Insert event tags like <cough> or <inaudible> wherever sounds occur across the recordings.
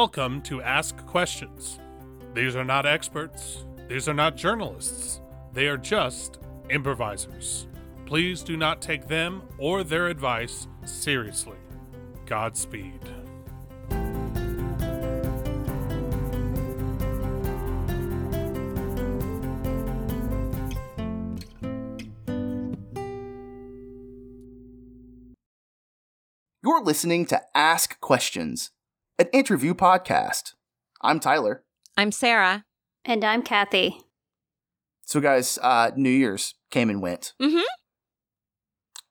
Welcome to Ask Questions. These are not experts, these are not journalists, they are just improvisers. Please do not take them or their advice seriously. Godspeed. You're listening to Ask Questions, an interview podcast. I'm Tyler. I'm Sarah. And I'm Kathy. So, guys, uh, New Year's came and went. Mm-hmm.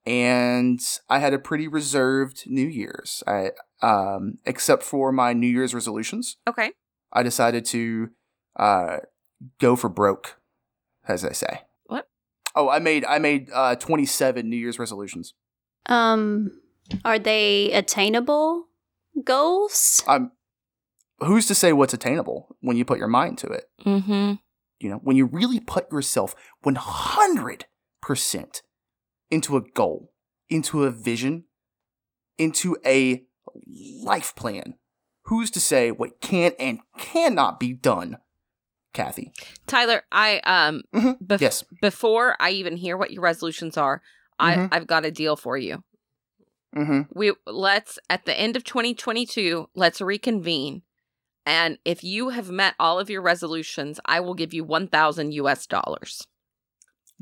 And I had a pretty reserved New Year's. I, um, except for my New Year's resolutions, Okay. I decided to uh, go for broke, as they say. What? Oh, I made I made uh, 27 New Year's resolutions. Um, are they attainable goals? I'm. Who's to say what's attainable when you put your mind to it? Mm-hmm. You know, when you really put yourself 100% into a goal, into a vision, into a life plan, who's to say what can and cannot be done, Kathy? Tyler, I um Mhm. bef- Yes. before I even hear what your resolutions are, I Mhm. I've got a deal for you. Mm-hmm. We let's at the end of 2022, let's reconvene. And if you have met all of your resolutions, I will give you 1000 US dollars.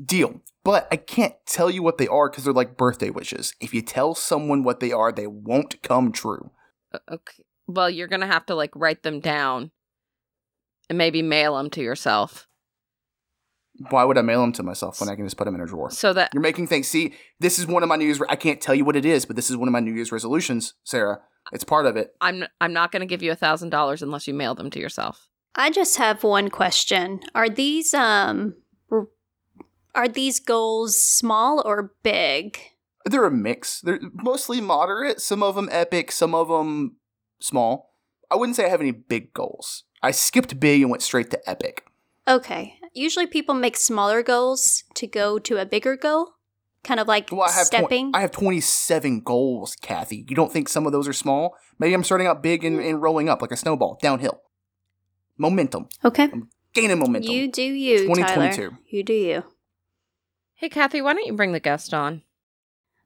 Deal. But I can't tell you what they are because they're like birthday wishes. If you tell someone what they are, they won't come true. Okay. Well, you're going to have to like write them down and maybe mail them to yourself Why would I mail them to myself when I can just put them in a drawer? so that You're making things. See, this is one of my New Year's. I can't tell you what it is, but this is one of my New Year's resolutions, Sarah. It's part of it. I'm I'm not going to give you a thousand dollars unless you mail them to yourself. I just have one question. Are these um are these goals small or big? They're a mix. They're mostly moderate. Some of them epic. Some of them small. I wouldn't say I have any big goals. I skipped big and went straight to epic. Okay. Usually people make smaller goals to go to a bigger goal. Kind of like Well, I have twen- stepping. I have 27 goals, Kathy. You don't think some of those are small? Maybe I'm starting out big and, and rolling up like a snowball downhill. Momentum. okay. Gaining momentum. You do you, 2022. Tyler. You do you. Hey, Kathy, why don't you bring the guest on?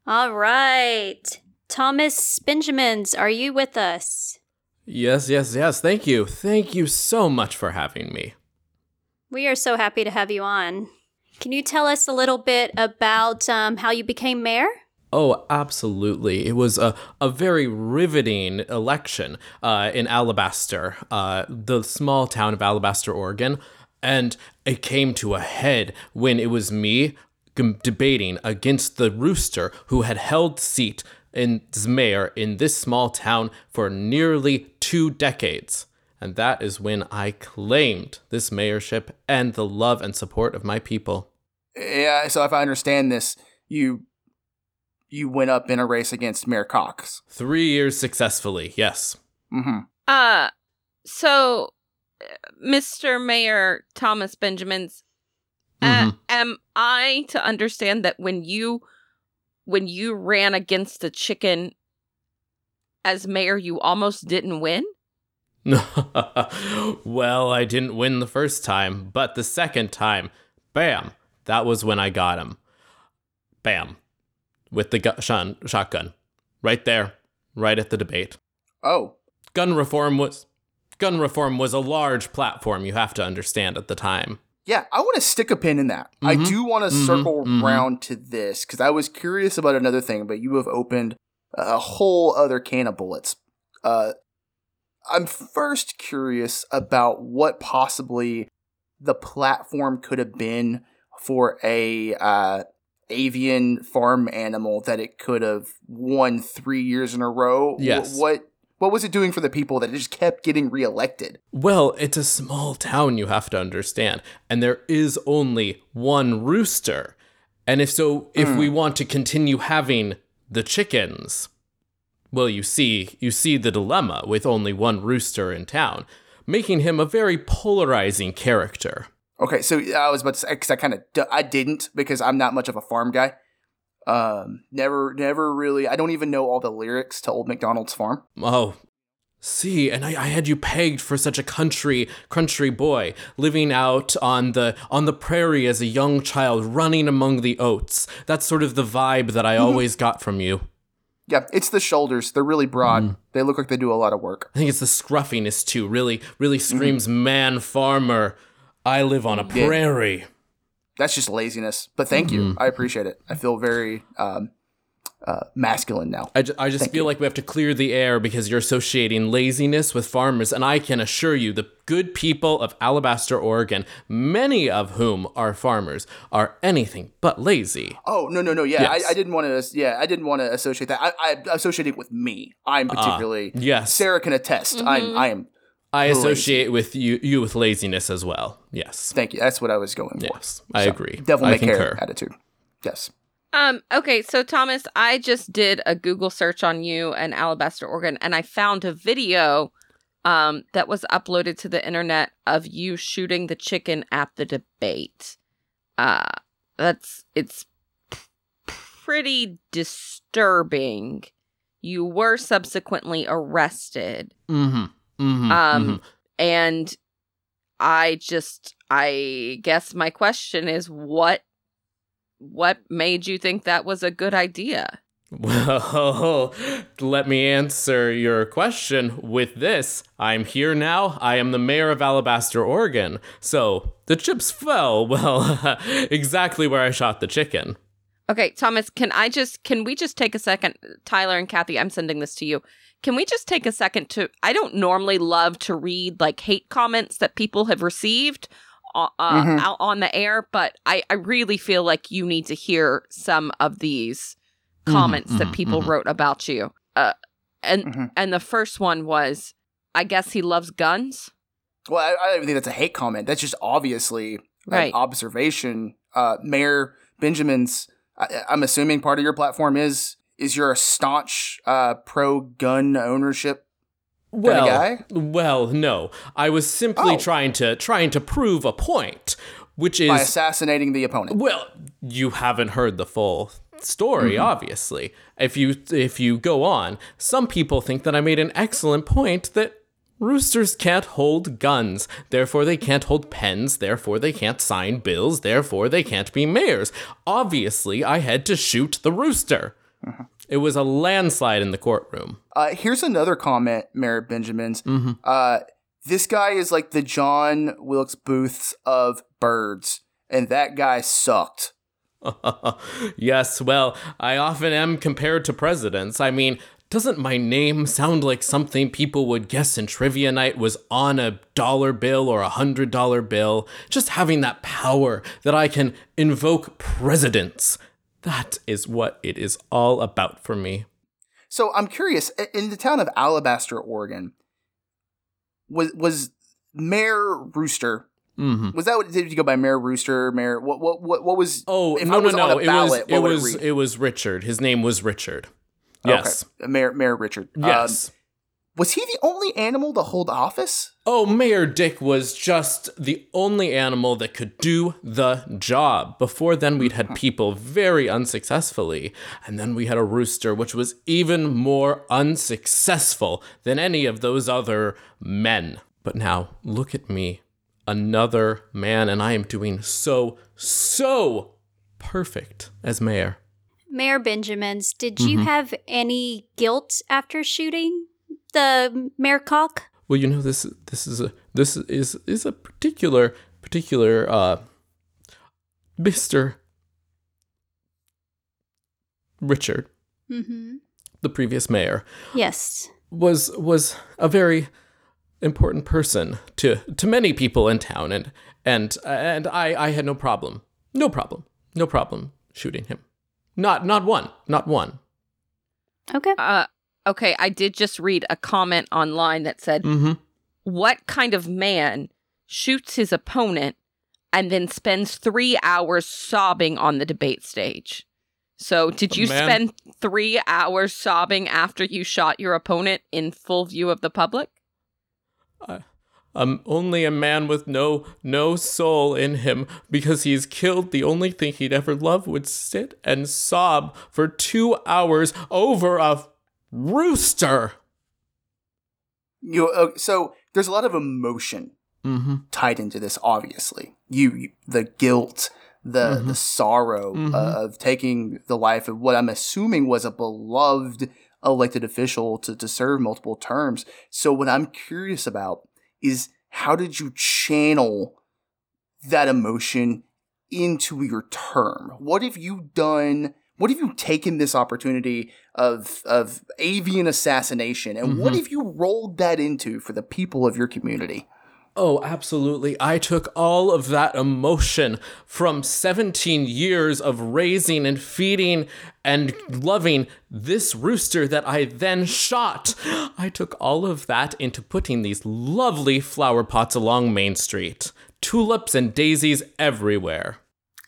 All right. Thomas Benjamins, are you with us? Yes, yes, yes. Thank you. Thank you so much for having me. We are so happy to have you on. Can you tell us a little bit about um, how you became mayor? Oh, absolutely. It was a, a very riveting election uh, in Alabaster, uh, the small town of Alabaster, Oregon. And it came to a head when it was me g- debating against the rooster who had held seat in mayor in this small town for nearly two decades. And that is when I claimed this mayorship and the love and support of my people. Yeah, so if I understand this, you you went up in a race against Mayor Cox. Three years successfully, yes. Mm-hmm. Uh, so, uh, Mr. Mayor Thomas Benjamins, uh, Mhm. am I to understand that when you when you ran against the chicken as mayor, you almost didn't win? <laughs> well, I didn't win the first time, but the second time, bam, that was when I got him. Bam. With the gu- shun- shotgun. Right there, right at the debate. Oh, Gun reform was gun reform was a large platform you have to understand at the time. yeah, I want to stick a pin in that. I Mhm. do want to Mhm. circle Mhm. round to this because I was curious about another thing, but you have opened a whole other can of bullets. Uh, I'm first curious about what possibly the platform could have been for a uh, avian farm animal that it could have won three years in a row. Yes. What what was it doing for the people that it just kept getting reelected? Well, it's a small town, you have to understand, and there is only one rooster. And if so, if we want to continue having the chickens, well, you see, you see the dilemma with only one rooster in town, making him a very polarizing character. Okay, so I was about to say because I kind of I didn't because I'm not much of a farm guy. Um, never, never really. I don't even know all the lyrics to Old MacDonald's Farm. Oh, See, and I, I had you pegged for such a country country boy, living out on the on the prairie as a young child, running among the oats. That's sort of the vibe that I always got from you. Yeah, it's the shoulders. They're really broad. Mm. They look like they do a lot of work. I think it's the scruffiness too. Really, really screams man farmer. I live on a Yeah. prairie. That's just laziness. But thank you. Mm-hmm. I appreciate it. I feel very um, uh, masculine now. I, ju- I just Thank feel you. like we have to clear the air because you're associating laziness with farmers. And I can assure you, the good people of Alabaster, Oregon, many of whom are farmers, are anything but lazy. Oh no no no yeah Yes. I, I didn't want to yeah I didn't want to associate that I, I associate it with me I'm particularly Ah, yes. Sarah can attest I'm I am I Lazy. associate with you you with laziness as well. Yes. thank you that's what I was going for Yes. I So, agree. devil may care attitude yes Um, okay, so Thomas, I just did a Google search on you and Alabaster, Oregon, and I found a video um that was uploaded to the internet of you shooting the chicken at the debate. Uh that's it's p- pretty disturbing. You were subsequently arrested. Mm-hmm. Mm-hmm. Um and I just I guess my question is what what made you think that was a good idea? <laughs> Well, let me answer your question with this. I'm here now. I am the mayor of Alabaster, Oregon. So the chips fell, <laughs> well, <laughs> exactly where I shot the chicken. Okay, Thomas, can I just can we just take a second Tyler and Kathy, I'm sending this to you. Can we just take a second to I don't normally love to read like hate comments that people have received uh, uh, Mhm. out on the air, but I I really feel like you need to hear some of these comments that mhm, people mhm. wrote about you. Uh and Mhm. and the first one was I guess he loves guns. well I, I don't even think that's a hate comment that's just obviously Right. observation uh Mayor Benjamin's I, I'm assuming part of your platform is is you're a staunch uh pro gun ownership Well, guy? well, no. I was simply Oh. trying to trying to prove a point, which is by assassinating the opponent Well, you haven't heard the full story, Mm-hmm. obviously. If you if you go on, some people think that I made an excellent point that roosters can't hold guns, therefore they can't hold pens, therefore they can't sign bills, therefore they can't be mayors. Obviously, I had to shoot the rooster. Mm-hmm. It was a landslide in the courtroom. Uh, here's another comment, Mayor Benjamin's. Mm-hmm. Uh, this guy is like the John Wilkes Booths of birds, and that guy sucked. <laughs> yes, well, I often am compared to presidents. I mean, doesn't my name sound like something people would guess in trivia night was on a dollar bill or a hundred dollar bill? Just having that power that I can invoke presidents. That is what it is all about for me. So I'm curious. In the town of Alabaster, Oregon, was was Mayor Rooster? hmm Was that what did you go by Mayor Rooster? Mayor what what what, what was? Oh if no I no was no! on It was it was read? it was Richard. His name was Richard. Yes. Okay. Mayor Mayor Richard. Um, Yes. Was he the only animal to hold office? Oh, Mayor Dick was just the only animal that could do the job. Before then, we'd had people very unsuccessfully, and then we had a rooster, which was even more unsuccessful than any of those other men. But now, look at me, another man, and I am doing so, so perfect as mayor. Mayor Benjamins, did Mm-hmm. you have any guilt after shooting the Mayor Cock? Well, you know this this is a this is is a particular particular uh Mr. Richard, Mm-hmm. the previous mayor, Yes. was was a very important person to to many people in town and and and I I had no problem. No problem. No problem shooting him. Not not one. Not one. Okay. Uh okay, I did just read a comment online that said Mhm. what kind of man shoots his opponent and then spends three hours sobbing on the debate stage? So, did you Man. spend three hours sobbing after you shot your opponent in full view of the public? I'm only a man with no no soul in him because he's killed the only thing he'd ever love would sit and sob for two hours over a rooster. You uh, so there's a lot of emotion Mm-hmm. tied into this. Obviously, you, you the guilt, the Mhm. the sorrow Mhm. uh, of taking the life of what I'm assuming was a beloved elected official to to serve multiple terms. So what I'm curious about is how did you channel that emotion into your term? What have you done? What have you taken this opportunity of of avian assassination and what Mhm. have you rolled that into for the people of your community? Oh, absolutely. I took all of that emotion from 17 years of raising and feeding and loving this rooster that I then shot. I took all of that into putting these lovely flower pots along Main Street. Tulips and daisies everywhere.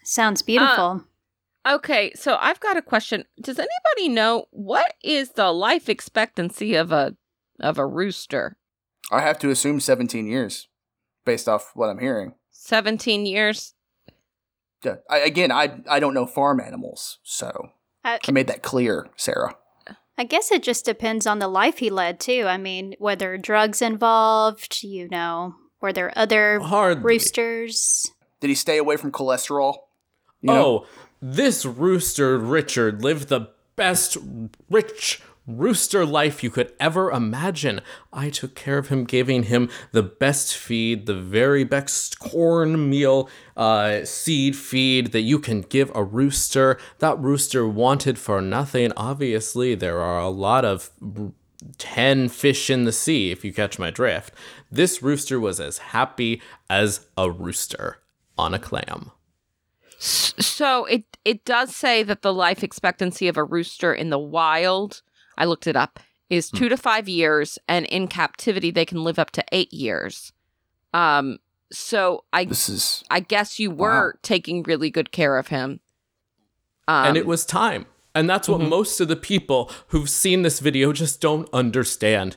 Sounds beautiful. Okay, so I've got a question. Does anybody know what is the life expectancy of a of a rooster? I have to assume 17 years based off what I'm hearing. 17 years? Yeah. I, again, I I don't know farm animals, so I, I made that clear, Sarah. I guess it just depends on the life he led too. I mean, whether drugs involved, you know, were there other Hardly. roosters? Did he stay away from cholesterol? You know? Oh, this rooster Richard lived the best rich rooster life you could ever imagine. I took care of him, giving him the best feed, the very best cornmeal uh, seed feed that you can give a rooster. That rooster wanted for nothing. Obviously, there are a lot of 10 fish in the sea, if you catch my drift. This rooster was as happy as a rooster on a clam. So it it does say that the life expectancy of a rooster in the wild, I looked it up, is 2 to 5 years and in captivity they can live up to 8 years. Um so I This is I guess you were taking really good care of him. Um, and it was time. And that's what most of the people who've seen this video just don't understand.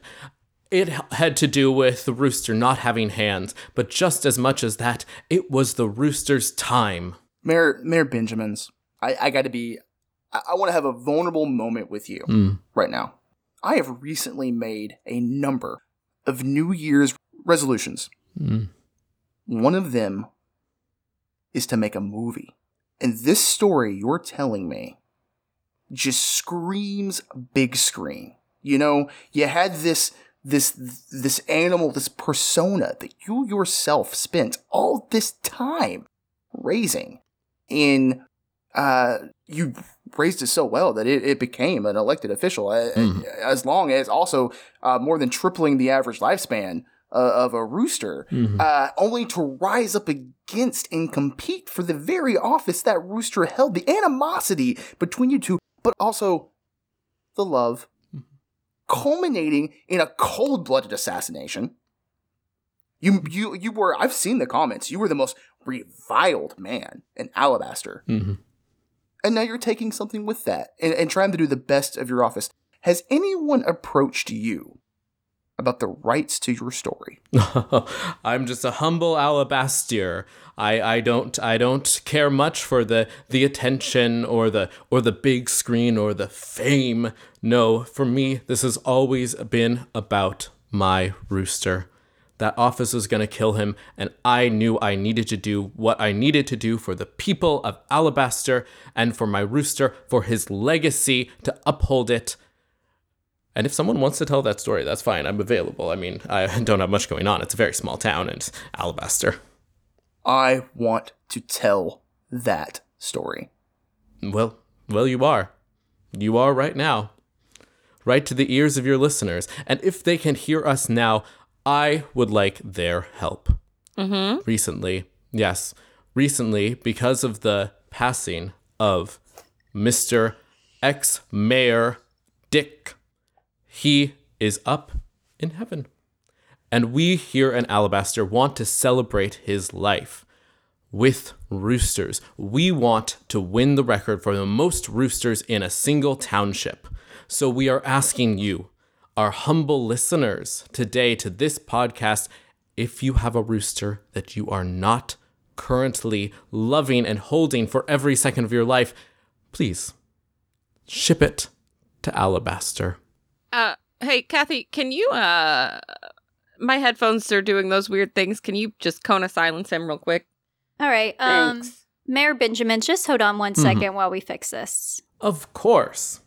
It had to do with the rooster not having hands, but just as much as that, it was the rooster's time. Mayor Mayor Benjamins. I, I gotta be I, I wanna have a vulnerable moment with you Mm. right now. I have recently made a number of New Year's resolutions. Mm. One of them is to make a movie. And this story you're telling me just screams big screen. You know, you had this this this animal, this persona that you yourself spent all this time raising in uh you raised it so well that it, it became an elected official Mhm. as long as also uh, more than tripling the average lifespan uh, of a rooster Mhm. uh, only to rise up against and compete for the very office that Rooster held. The animosity between you two, but also the love, culminating in a cold-blooded assassination. You, you, you were. I've seen the comments. You were the most reviled man in Alabaster, Mhm. And now you're taking something with that and, and trying to do the best of your office. Has anyone approached you about the rights to your story? <laughs> I'm just a humble alabaster. I, I don't I don't care much for the the attention or the or the big screen or the fame. No, for me this has always been about my rooster. That office was going to kill him and I knew I needed to do what I needed to do for the people of Alabaster and for my rooster for his legacy to uphold it. And if someone wants to tell that story, that's fine. I'm available. I mean, I <laughs> don't have much going on. It's a very small town and Alabaster. I want to tell that story. Well, well, you are. You are right now. Right to the ears of your listeners. And if they can hear us now, I would like their help. mhm. Recently, yes, recently, because of the passing of Mr. ex Mayor Dick, he is up in heaven. And we here in Alabaster want to celebrate his life with roosters. We want to win the record for the most roosters in a single township. So we are asking you, our humble listeners, today to this podcast, if you have a rooster that you are not currently loving and holding for every second of your life, please ship it to Alabaster. Uh Hey, Kathy, can you uh my headphones are doing those weird things. Can you just cone of silence him real quick? All right. Um, Thanks. Mayor Benjamin, just hold on one Mhm. second while we fix this. Of course.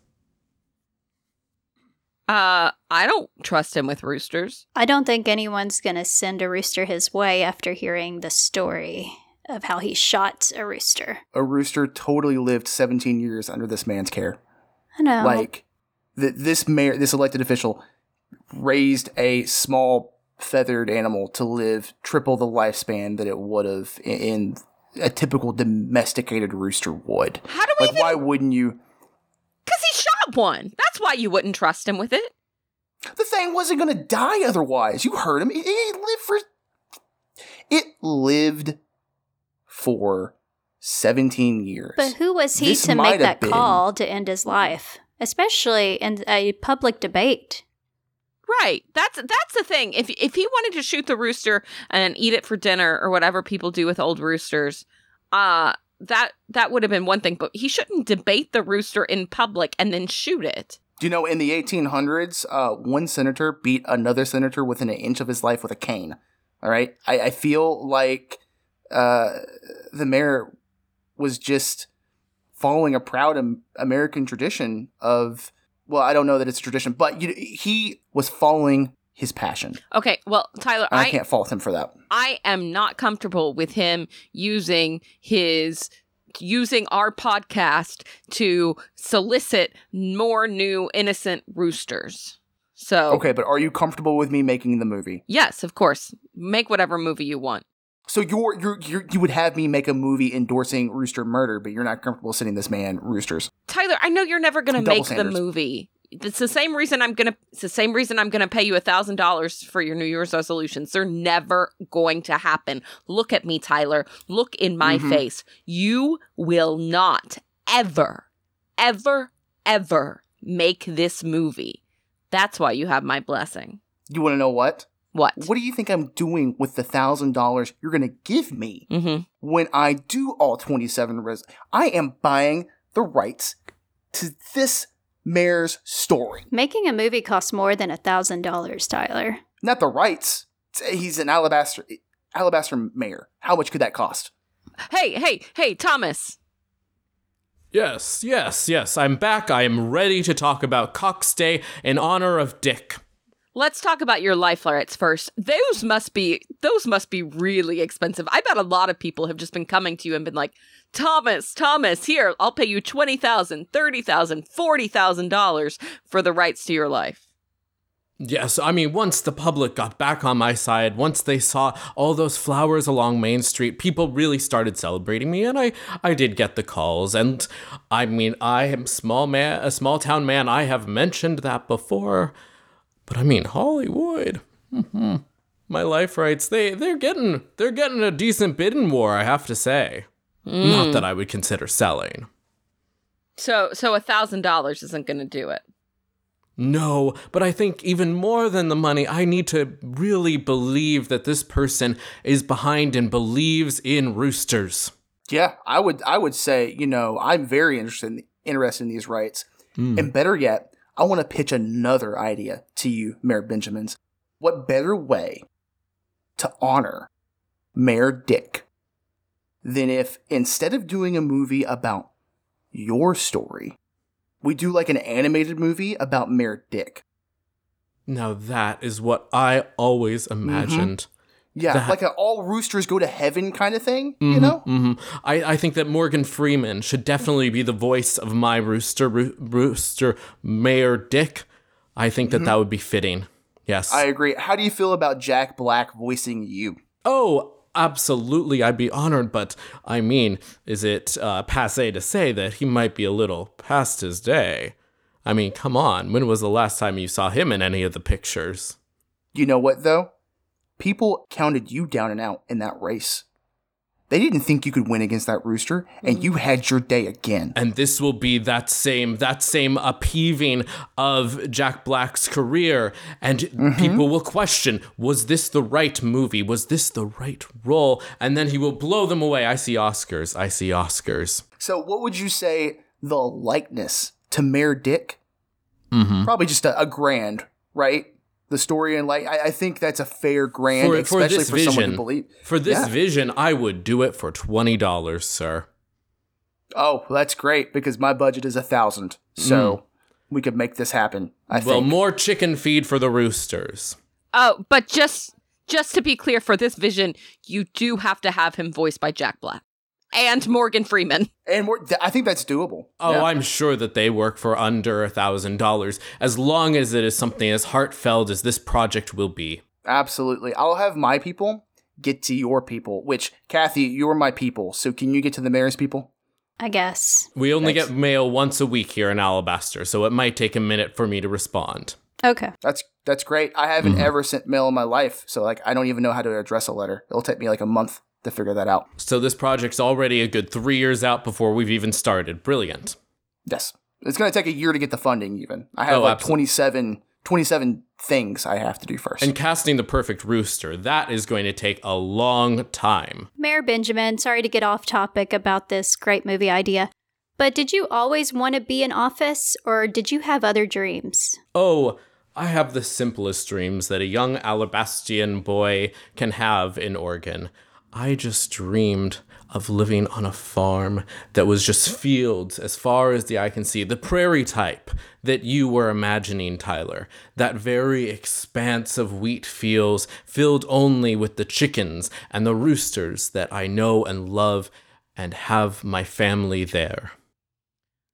Uh I don't trust him with roosters. I don't think anyone's going to send a rooster his way after hearing the story of how he shot a rooster. A rooster totally lived 17 years under this man's care. I know. Like, th- this mayor, this elected official, raised a small feathered animal to live triple the lifespan that it would have in, in a typical domesticated rooster would. How do we Like, why wouldn't you? Cuz he shot one. That's why you wouldn't trust him with it. The thing wasn't going to die otherwise. You heard him. It, it lived for. It lived for 17 years. but who was he This to make that been- call to end his life, especially in a public debate? Right. That's that's the thing. If if he wanted to shoot the rooster and eat it for dinner or whatever people do with old roosters, uh that that would have been one thing, but he shouldn't debate the rooster in public and then shoot it. Do you know in the 1800s, uh, one senator beat another senator within an inch of his life with a cane? All right. I, I feel like uh, the mayor was just following a proud American tradition of, well, I don't know that it's a tradition, but you, he was following his passion. Okay, well, Tyler, I, I can't fault him for that. I am not comfortable with him using his using our podcast to solicit more new innocent roosters. So Okay, but are you comfortable with me making the movie? Yes, of course. Make whatever movie you want. So you're, you're, you're you would have me make a movie endorsing rooster murder, but you're not comfortable sending this man roosters. Tyler, I know you're never gonna make standards. the movie. It's the same reason I'm gonna. It's the same reason I'm gonna pay you a thousand dollars for your New Year's resolutions. They're never going to happen. Look at me, Tyler. Look in my Mhm. face. You will not ever, ever, ever make this movie. That's why you have my blessing. You want to know what? What? What do you think I'm doing with the thousand dollars you're gonna give me Mm-hmm. when I do all 27 res? I am buying the rights to this mayor's story, Making a movie costs more than a thousand dollars, Tyler. not the rights. He's an alabaster alabaster mayor. How much could that cost? Hey, hey, hey, Thomas. Yes, yes, yes. I'm back. I am ready to talk about Cox Day in honor of Dick. Let's talk about your life rights first. Those must be those must be really expensive. I bet a lot of people have just been coming to you and been like, "Thomas, Thomas, here, I'll pay you $20,000, $30,000, $40,000 for the rights to your life." Yes, I mean, once the public got back on my side, once they saw all those flowers along Main Street, people really started celebrating me, and I, I did get the calls. And I mean, I am small man, a small town man. I have mentioned that before, but I mean Hollywood. hmm My life rights, they they're getting they're getting a decent bidding war. I have to say, not that I would consider selling. So so a $1,000 isn't going to do it. No, but I think even more than the money, I need to really believe that this person is behind and believes in roosters. Yeah, I would I would say, you know, I'm very interested in, interested in these rights. Hmm. And better yet, I want to pitch another idea to you, Mayor Benjamins. What better way to honor Mayor Dick than if instead of doing a movie about your story, we do like an animated movie about Mayor Dick? Now that is what I always mm-hmm. imagined. Yeah, That- like an all roosters go to heaven kind of thing, you Mhm, know? mhm. I, I think that Morgan Freeman should definitely be the voice of my rooster, roo- rooster, Mayor Dick. I think that that would be fitting. Yes. I agree. How do you feel about Jack Black voicing you? Oh, absolutely. I'd be honored, but I mean, is it uh, passe to say that he might be a little past his day? I mean, come on. When was the last time you saw him in any of the pictures? You know what, though? People counted you down and out in that race. They didn't think you could win against that rooster, and you had your day again. And this will be that same that same upheaving of Jack Black's career, and people will question: Was this the right movie? Was this the right role? And then he will blow them away. I see Oscars. I see Oscars. So, what would you say the likeness to Mayor Dick? Mm-hmm. Probably just a, a grand right? The story and like I, I think that's a fair grant, For- for especially this for, someone vision. who believe. For this Yeah. vision, I would do it for twenty dollars, sir. Oh, that's great because my budget is a thousand, so we could make this happen. I Mm. well, think. more chicken feed for the roosters. Oh, but just just to be clear, for this vision, you do have to have him voiced by Jack Black and Morgan Freeman. and more, th- I think that's doable. Oh, Yeah. I'm sure that they work for under a thousand dollars, as long as it is something as heartfelt as this project will be. Absolutely. I'll have my people get to your people, which, Kathy, you're my people. So can you get to the mayor's people? I guess. We only Thanks. get mail once a week here in Alabaster, so it might take a minute for me to respond. Okay. That's that's great. I haven't Mhm. ever sent mail in my life, so like I don't even know how to address a letter. It'll take me like a month to figure that out. So this project's already a good three years out before we've even started. Brilliant. Yes. It's going to take a year to get the funding even. I have Oh, like absolutely. 27, 27 things I have to do first. And casting the perfect rooster, that is going to take a long time. Mayor Benjamin, sorry to get off topic about this great movie idea, but did you always want to be in office or did you have other dreams? Oh, I have the simplest dreams that a young Alabastian boy can have in Oregon. I just dreamed of living on a farm that was just fields as far as the eye can see, the prairie type that you were imagining, Tyler. That very expanse of wheat fields filled only with the chickens and the roosters that I know and love and have my family there.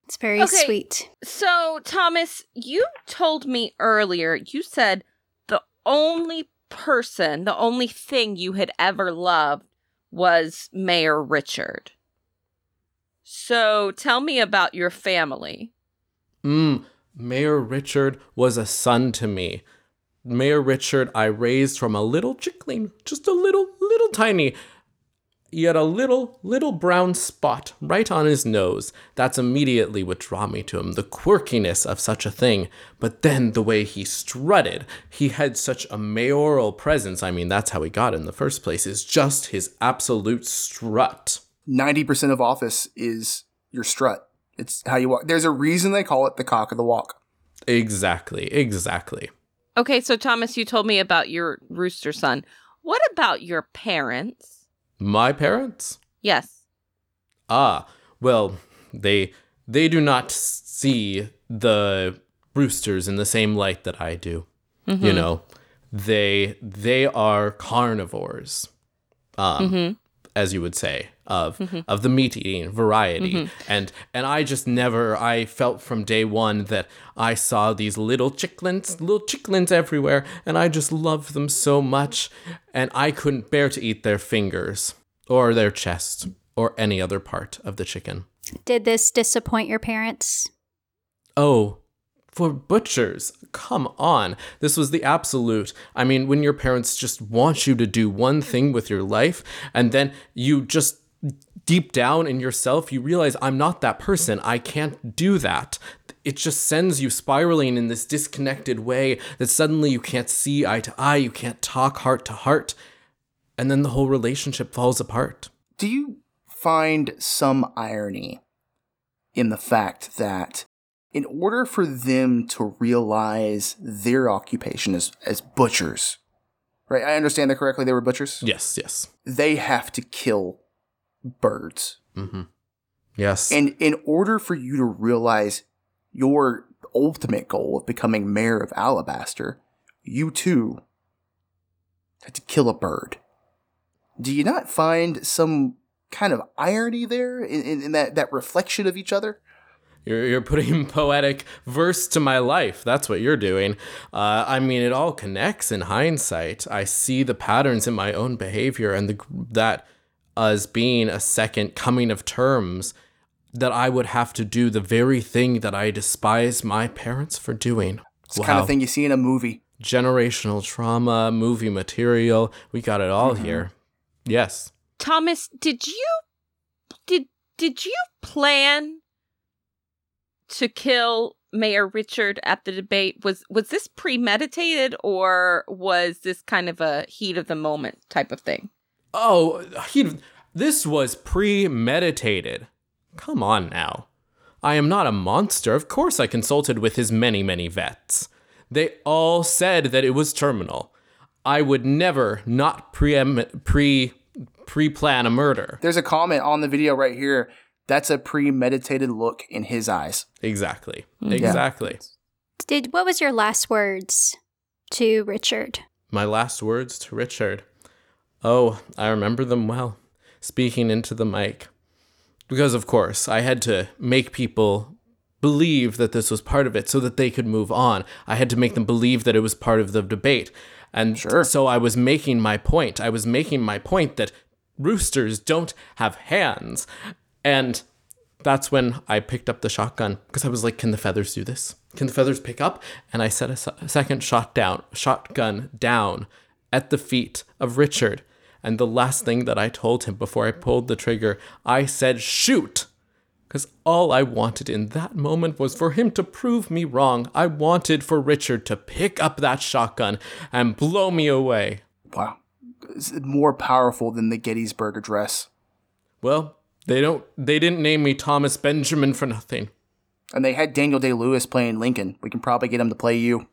It's very Okay. sweet. So, Thomas, you told me earlier, you said the only person, the only thing you had ever loved was Mayor Richard. So, tell me about your family. Mm, Mayor Richard was a son to me. Mayor Richard, I raised from a little chickling, just a little, little tiny, yet a little, little brown spot right on his nose. That's immediately what drew me to him, the quirkiness of such a thing. But then the way he strutted, he had such a mayoral presence. I mean, that's how he got in the first place, is just his absolute strut. 90% of office is your strut. It's how you walk. There's a reason they call it the cock of the walk. Exactly, exactly. Okay, so Thomas, you told me about your rooster son. What about your parents? My parents? Yes. Ah, well, they they do not see the roosters in the same light that I do. Mm-hmm. You know, they they are carnivores, um, Mhm. as you would say, of Mm-hmm. of the meat eating variety. And and I just never I felt from day one that I saw these little chicklins, little chicklins everywhere, and I just loved them so much, and I couldn't bear to eat their fingers or their chest or any other part of the chicken. Did this disappoint your parents? Oh, for butchers, come on. This was the absolute. I mean, when your parents just want you to do one thing with your life, and then you just deep down in yourself, you realize, I'm not that person. I can't do that. It just sends you spiraling in this disconnected way that suddenly you can't see eye to eye, you can't talk heart to heart, and then the whole relationship falls apart. Do you find some irony in the fact that in order for them to realize their occupation as, as butchers, right? I understand that correctly. They were butchers. Yes, yes. They have to kill birds. Mm-hmm. Yes. And in order for you to realize your ultimate goal of becoming mayor of Alabaster, you too had to kill a bird. Do you not find some kind of irony there in, in, in that, that reflection of each other? You're, you're putting <laughs> poetic verse to my life. That's what you're doing. Uh, I mean, it all connects in hindsight. I see the patterns in my own behavior and the, that as being a second coming of terms that I would have to do the very thing that I despise my parents for doing. It's the kind of thing you see in a movie. Generational trauma, movie material. We got it all Mhm. here. Yes. Thomas, did you did did you plan to kill Mayor Richard at the debate? Was was this premeditated or was this kind of a heat of the moment type of thing? Oh, he, this was premeditated. Come on now. I am not a monster. Of course, I consulted with his many, many vets. They all said that it was terminal. I would never not preem- pre pre plan a murder. There's a comment on the video right here. That's a premeditated look in his eyes. Exactly. Hmm. Exactly. Did what was your last words to Richard? My last words to Richard. Oh, I remember them well. Speaking into the mic. Because, of course, I had to make people believe that this was part of it so that they could move on. I had to make them believe that it was part of the debate. And Sure. so I was making my point. I was making my point that roosters don't have hands. And that's when I picked up the shotgun because I was like, can the feathers do this? Can the feathers pick up? And I set a second shot down, shotgun down at the feet of Richard. And the last thing that I told him before I pulled the trigger, I said, shoot. Because all I wanted in that moment was for him to prove me wrong. I wanted for Richard to pick up that shotgun and blow me away. Wow. It's more powerful than the Gettysburg Address. Well, they don't they didn't name me Thomas Benjamin for nothing. And they had Daniel Day Lewis playing Lincoln. We can probably get him to play you.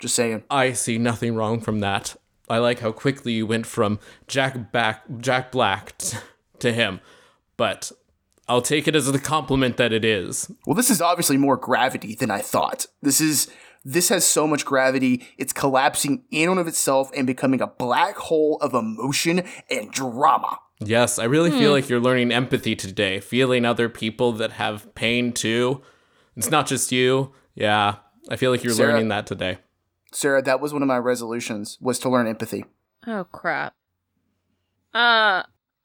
Just saying. I see nothing wrong from that. I like how quickly you went from Jack back Jack Black t- to him, but I'll take it as the compliment that it is. Well, this is obviously more gravity than I thought. This is this has so much gravity. It's collapsing in and of itself and becoming a black hole of emotion and drama. Yes, I really feel hmm. like you're learning empathy today, feeling other people that have pain too. It's not just you. Yeah, I feel like you're Sarah- learning that today. Sarah, that was one of my resolutions was to learn empathy. Oh crap. Uh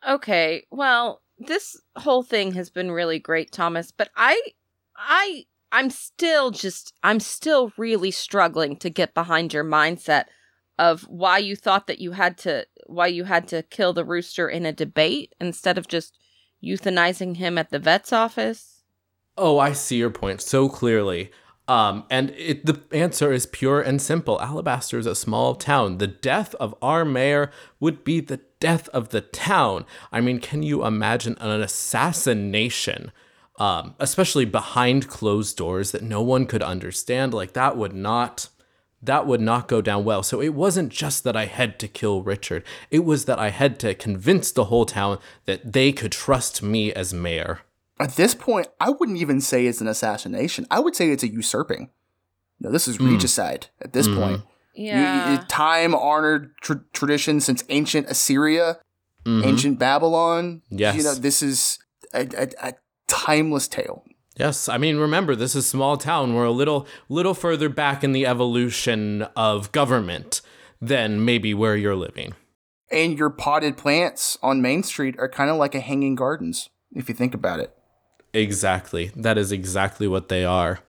okay. Well, this whole thing has been really great, Thomas, but I I I'm still just I'm still really struggling to get behind your mindset of why you thought that you had to why you had to kill the rooster in a debate instead of just euthanizing him at the vet's office. Oh, I see your point so clearly. Um, and it, the answer is pure and simple. Alabaster is a small town. The death of our mayor would be the death of the town. I mean, can you imagine an assassination, um, especially behind closed doors that no one could understand? Like that would not. That would not go down well. So it wasn't just that I had to kill Richard. It was that I had to convince the whole town that they could trust me as mayor. At this point, I wouldn't even say it's an assassination. I would say it's a usurping. No, this is regicide at this point. Yeah. you- time honored tr- tradition since ancient Assyria, Mhm. ancient Babylon. Yes. You know, this is a, a, a timeless tale. Yes, I mean remember this is small town. We're a little little further back in the evolution of government than maybe where you're living. And your potted plants on Main Street are kind of like a hanging gardens, if you think about it. Exactly. That is exactly what they are.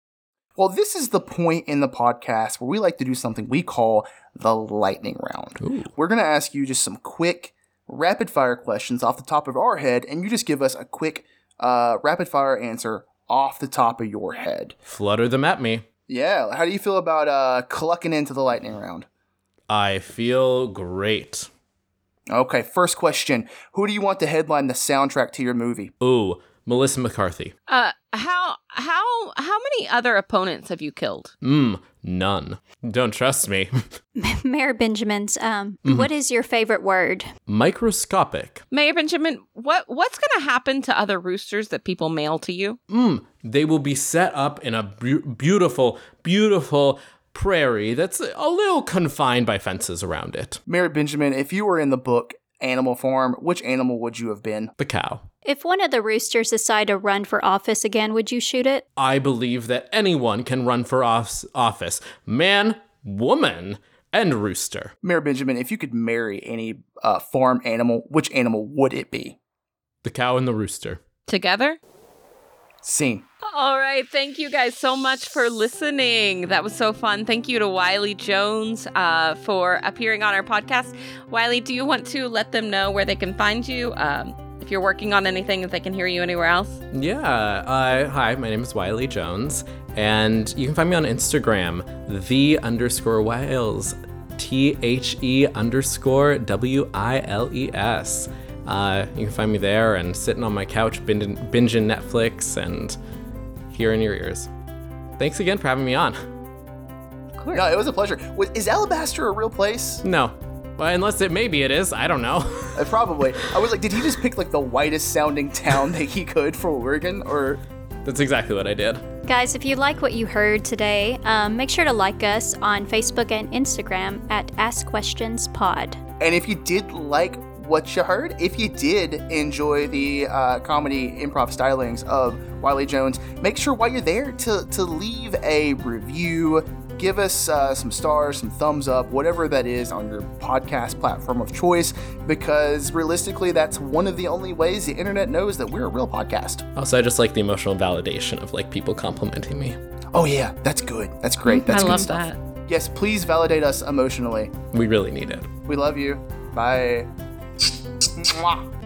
Well, this is the point in the podcast where we like to do something we call the lightning round. Ooh. We're going to ask you just some quick, rapid fire questions off the top of our head, and you just give us a quick, uh, rapid fire answer off the top of your head. Flutter them at me. Yeah, how do you feel about uh, clucking into the lightning round? I feel great. Okay, first question Who do you want to headline the soundtrack to your movie? Ooh, Melissa McCarthy. Uh how how how many other opponents have you killed? Mmm, none. Don't trust me. <laughs> Mayor Benjamin's, um, Mm-hmm. what is your favorite word? Microscopic. Mayor Benjamin, what what's going to happen to other roosters that people mail to you? Mmm, they will be set up in a bu- beautiful, beautiful prairie that's a little confined by fences around it. Mayor Benjamin, if you were in the book Animal Farm, which animal would you have been? The cow. If one of the roosters decide to run for office again, would you shoot it? I believe that anyone can run for os- office man, woman, and rooster. Mayor Benjamin, if you could marry any uh, farm animal, which animal would it be? The cow and the rooster. Together? Scene. All right. Thank you guys so much for listening. That was so fun. Thank you to Wiley Jones uh, for appearing on our podcast. Wiley, do you want to let them know where they can find you? Um, if you're working on anything, if they can hear you anywhere else? Yeah. Uh, hi, my name is Wiley Jones, and you can find me on Instagram, the underscore Wiles, T H E underscore W I L E S. Uh, you can find me there and sitting on my couch binging, binging Netflix and here in your ears. Thanks again for having me on. course. No, it was a pleasure. Was, is Alabaster a real place? No. Well, unless it maybe it is. I don't know. <laughs> Uh, probably. I was like, did he just pick like the whitest sounding town that he could for Oregon? Or That's exactly what I did. Guys, if you like what you heard today, um, make sure to like us on Facebook and Instagram at Ask Questions Pod. and if you did like what you heard, if you did enjoy the uh, comedy improv stylings of Wiley Jones, make sure while you're there to to leave a review. Give us uh, some stars, some thumbs up, whatever that is on your podcast platform of choice, because realistically, that's one of the only ways the internet knows that we're a real podcast. Also, I just like the emotional validation of like people complimenting me. Oh yeah, that's good. That's great. That's I good love stuff. that. Yes, please validate us emotionally. We really need it. We love you. Bye. Mwah.